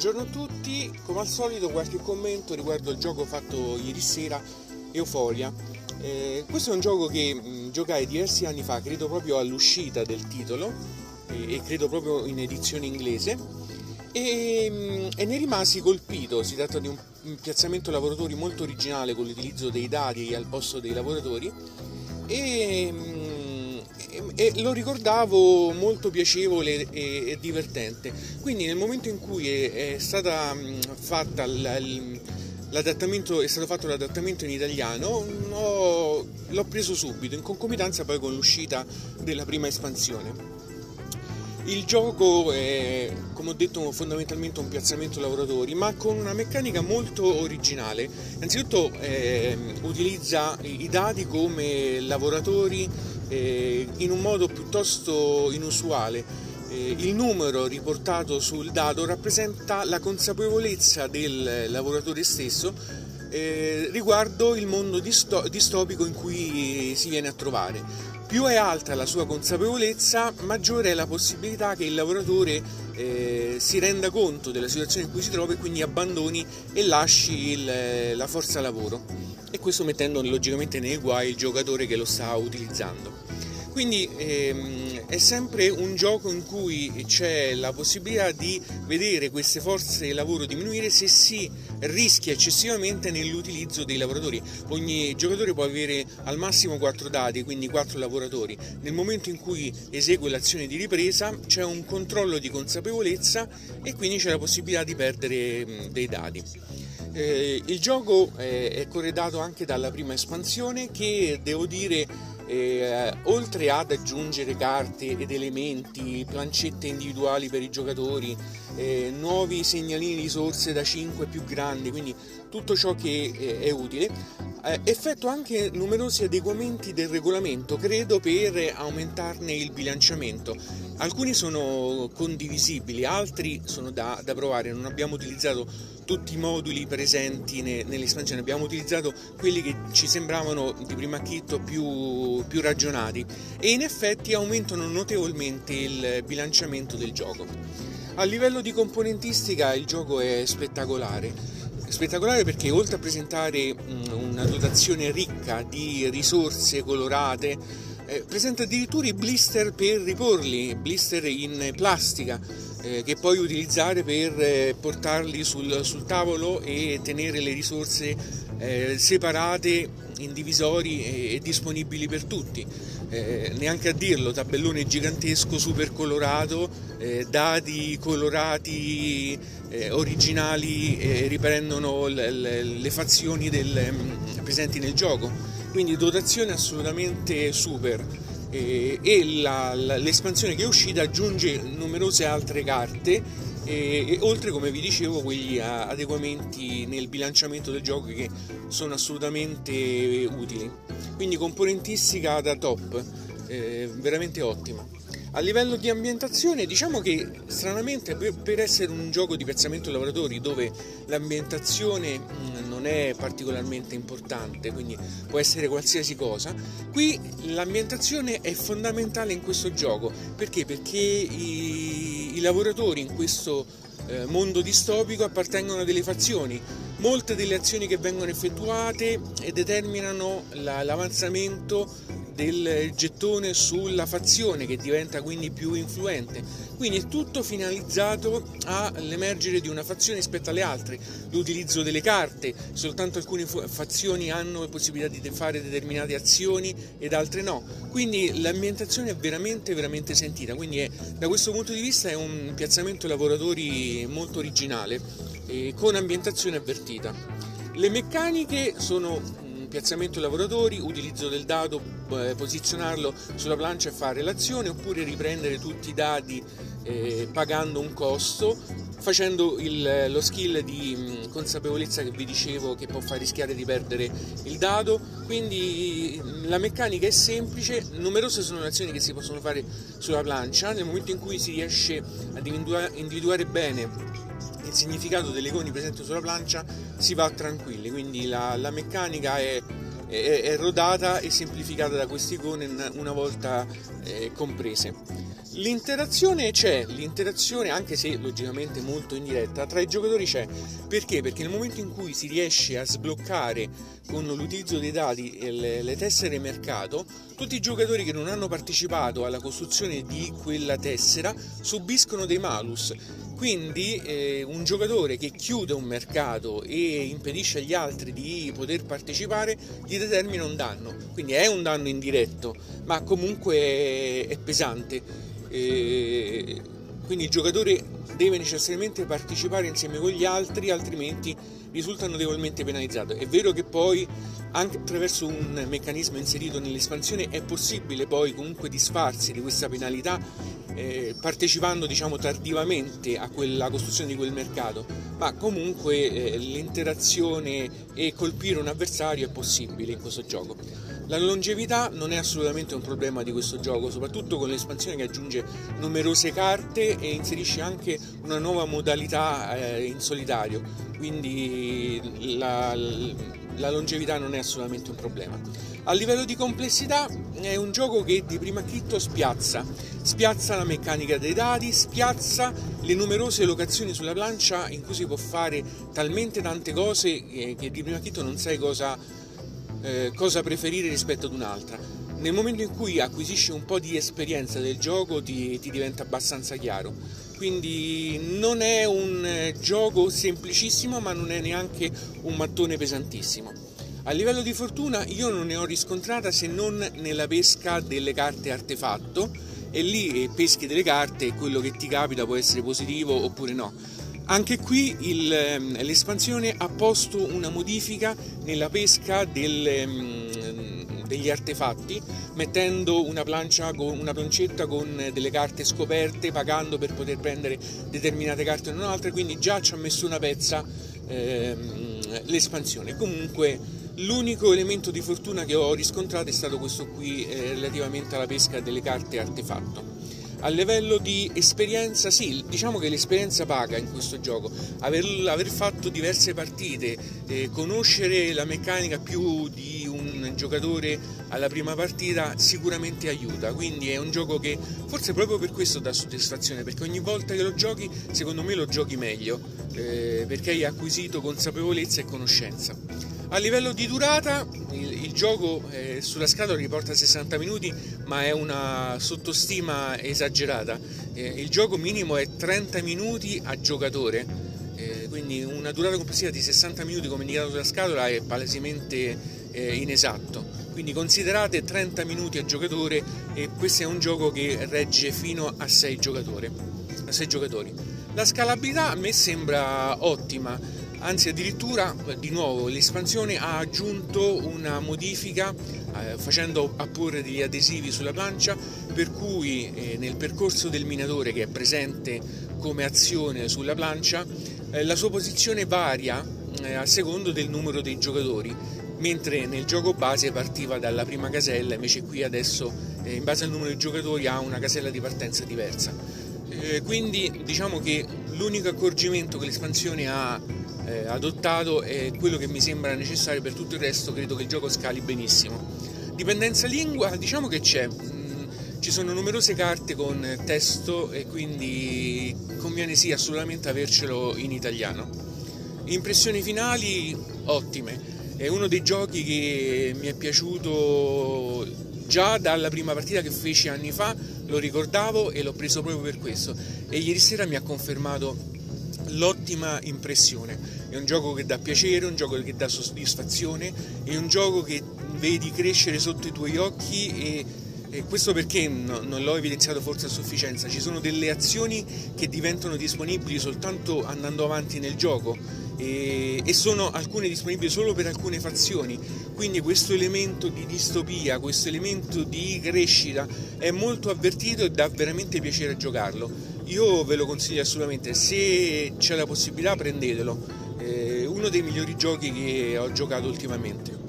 buongiorno a tutti, come al solito qualche commento riguardo il gioco fatto ieri sera, Euforia. Eh, questo è un gioco che mh, giocai diversi anni fa, credo proprio all'uscita del titolo eh, e credo proprio in edizione inglese e, mh, e, ne rimasi colpito, si tratta di un, un piazzamento lavoratori molto originale con l'utilizzo dei dadi al posto dei lavoratori e mh, e lo ricordavo molto piacevole e, divertente. Quindi nel momento in cui è, è stata fatta l'adattamento, è stato fatto l'adattamento in italiano, ho, l'ho preso subito, in concomitanza poi con l'uscita della prima espansione. Il gioco è, come ho detto, fondamentalmente un piazzamento lavoratori, ma con una meccanica molto originale. Innanzitutto eh, utilizza i dati come lavoratori eh, in un modo piuttosto inusuale. Eh, il numero riportato sul dato rappresenta la consapevolezza del lavoratore stesso eh, riguardo il mondo disto- distopico in cui si viene a trovare. Più è alta la sua consapevolezza, maggiore è la possibilità che il lavoratore eh, si renda conto della situazione in cui si trova e quindi abbandoni e lasci il, la forza lavoro. Questo mettendo logicamente nei guai il giocatore che lo sta utilizzando. Quindi ehm, è sempre un gioco in cui c'è la possibilità di vedere queste forze di lavoro diminuire se si rischia eccessivamente nell'utilizzo dei lavoratori. Ogni giocatore può avere al massimo 4 dati, quindi 4 lavoratori. Nel momento in cui esegue l'azione di ripresa c'è un controllo di consapevolezza e quindi c'è la possibilità di perdere dei dati. Eh, il gioco è corredato anche dalla prima espansione che devo dire eh, oltre ad aggiungere carte ed elementi, plancette individuali per i giocatori, eh, nuovi segnalini risorse da 5 più grandi, quindi tutto ciò che eh, è utile, eh, effettua anche numerosi adeguamenti del regolamento, credo per aumentarne il bilanciamento. Alcuni sono condivisibili, altri sono da, da provare, non abbiamo utilizzato tutti i moduli presenti ne, nell'espansione, abbiamo utilizzato quelli che ci sembravano di primo acchito più, più ragionati e in effetti aumentano notevolmente il bilanciamento del gioco. A livello di componentistica il gioco è spettacolare. Spettacolare perché oltre a presentare una dotazione ricca di risorse colorate, eh, presenta addirittura i blister per riporli, blister in plastica eh, che puoi utilizzare per eh, portarli sul, sul, tavolo e tenere le risorse eh, separate in divisori e, e disponibili per tutti. Eh, neanche a dirlo, tabellone gigantesco, super colorato, eh, dati colorati originali eh, riprendono le, le, le fazioni del, mm, presenti nel gioco. Quindi dotazione assolutamente super. E, e la, la, l'espansione che è uscita aggiunge numerose altre carte e, e, oltre come vi dicevo quegli adeguamenti nel bilanciamento del gioco che sono assolutamente utili. Quindi componentistica da top eh, veramente ottima a livello di ambientazione diciamo che stranamente per, essere un gioco di piazzamento lavoratori dove l'ambientazione non è particolarmente importante, quindi può essere qualsiasi cosa, qui l'ambientazione è fondamentale in questo gioco. Perché? Perché i, i lavoratori in questo eh, mondo distopico appartengono a delle fazioni. Molte delle azioni che vengono effettuate determinano la, l'avanzamento del gettone sulla fazione che diventa quindi più influente. Quindi è tutto finalizzato all'emergere di una fazione rispetto alle altre. L'utilizzo delle carte, soltanto alcune fazioni hanno la possibilità di fare determinate azioni ed altre no. Quindi l'ambientazione è veramente veramente sentita. Quindi è, da questo punto di vista è un piazzamento lavoratori molto originale eh, con ambientazione avvertita. Le meccaniche sono piazzamento lavoratori, utilizzo del dado, eh, posizionarlo sulla plancia e fare l'azione oppure riprendere tutti i dati eh, pagando un costo facendo il, lo skill di mm, consapevolezza che vi dicevo che può far rischiare di perdere il dado. Quindi la meccanica è semplice numerose sono le azioni che si possono fare sulla plancia. Nel momento in cui si riesce ad individuare bene il significato delle icone presenti sulla plancia si va tranquilli, quindi la, la meccanica è è, è rodata e semplificata da queste icone una volta eh, comprese. L'interazione c'è, l'interazione anche se logicamente molto indiretta tra i giocatori c'è, perché? Perché nel momento in cui si riesce a sbloccare con l'utilizzo dei dati le, le tessere mercato, tutti i giocatori che non hanno partecipato alla costruzione di quella tessera subiscono dei malus quindi eh, un giocatore che chiude un mercato e impedisce agli altri di poter partecipare gli determina un danno. Quindi è un danno indiretto, ma comunque è pesante. E quindi il giocatore deve necessariamente partecipare insieme con gli altri, altrimenti risulta notevolmente penalizzato. È vero che poi anche attraverso un meccanismo inserito nell'espansione è possibile poi comunque disfarsi di questa penalità eh, partecipando diciamo tardivamente a quella costruzione di quel mercato, ma comunque eh, l'interazione e colpire un avversario è possibile in questo gioco. La longevità non è assolutamente un problema di questo gioco, soprattutto con l'espansione che aggiunge numerose carte e inserisce anche una nuova modalità eh, in solitario, quindi la, la longevità non è assolutamente un problema. A livello di complessità è un gioco che di prima acchitto spiazza, spiazza la meccanica dei dadi, spiazza le numerose locazioni sulla plancia in cui si può fare talmente tante cose che di prima acchitto non sai cosa, eh, cosa preferire rispetto ad un'altra. Nel momento in cui acquisisci un po' di esperienza del gioco ti, ti diventa abbastanza chiaro quindi non è un eh, gioco semplicissimo ma non è neanche un mattone pesantissimo. A livello di fortuna io non ne ho riscontrata se non nella pesca delle carte artefatto e lì eh, peschi delle carte e quello che ti capita può essere positivo oppure no. Anche qui il, ehm, l'espansione ha posto una modifica nella pesca del, ehm, degli artefatti mettendo una, plancia con, una plancetta con delle carte scoperte pagando per poter prendere determinate carte e non altre quindi già ci ha messo una pezza ehm, l'espansione. Comunque l'unico elemento di fortuna che ho riscontrato è stato questo qui eh, relativamente alla pesca delle carte artefatto a livello di esperienza, sì, diciamo che l'esperienza paga in questo gioco. Aver, aver fatto diverse partite, eh, conoscere la meccanica più di un giocatore alla prima partita sicuramente aiuta. Quindi è un gioco che forse proprio per questo dà soddisfazione, perché ogni volta che lo giochi, secondo me lo giochi meglio, eh, perché hai acquisito consapevolezza e conoscenza. A livello di durata, il, il gioco eh, sulla scatola riporta 60 minuti, ma è una sottostima esagerata. Eh, il gioco minimo è 30 minuti a giocatore, eh, quindi una durata complessiva di 60 minuti come indicato sulla scatola è palesemente eh, inesatto. Quindi considerate 30 minuti a giocatore e questo è un gioco che regge fino a 6 giocatori. A 6 giocatori. La scalabilità a me sembra ottima anzi addirittura di nuovo l'espansione ha aggiunto una modifica eh, facendo apporre degli adesivi sulla plancia per cui eh, nel percorso del minatore che è presente come azione sulla plancia eh, la sua posizione varia eh, a secondo del numero dei giocatori mentre nel gioco base partiva dalla prima casella invece qui adesso eh, in base al numero di giocatori ha una casella di partenza diversa. Eh, quindi diciamo che l'unico accorgimento che l'espansione ha eh, adottato è quello che mi sembra necessario per tutto il resto credo che il gioco scali benissimo. Dipendenza lingua diciamo che c'è. Mm, ci sono numerose carte con testo e quindi conviene sì assolutamente avercelo in italiano. Impressioni finali ottime. È uno dei giochi che mi è piaciuto già dalla prima partita che feci anni fa lo ricordavo e l'ho preso proprio per questo. E ieri sera mi ha confermato l'ottima impressione. È un gioco che dà piacere, un gioco che dà soddisfazione, è un gioco che vedi crescere sotto i tuoi occhi e, e questo perché no, non l'ho evidenziato forse a sufficienza. Ci sono delle azioni che diventano disponibili soltanto andando avanti nel gioco e, e sono alcune disponibili solo per alcune fazioni. Quindi questo elemento di distopia, questo elemento di crescita è molto avvertito e dà veramente piacere a giocarlo io ve lo consiglio assolutamente, se c'è la possibilità prendetelo, è uno dei migliori giochi che ho giocato ultimamente.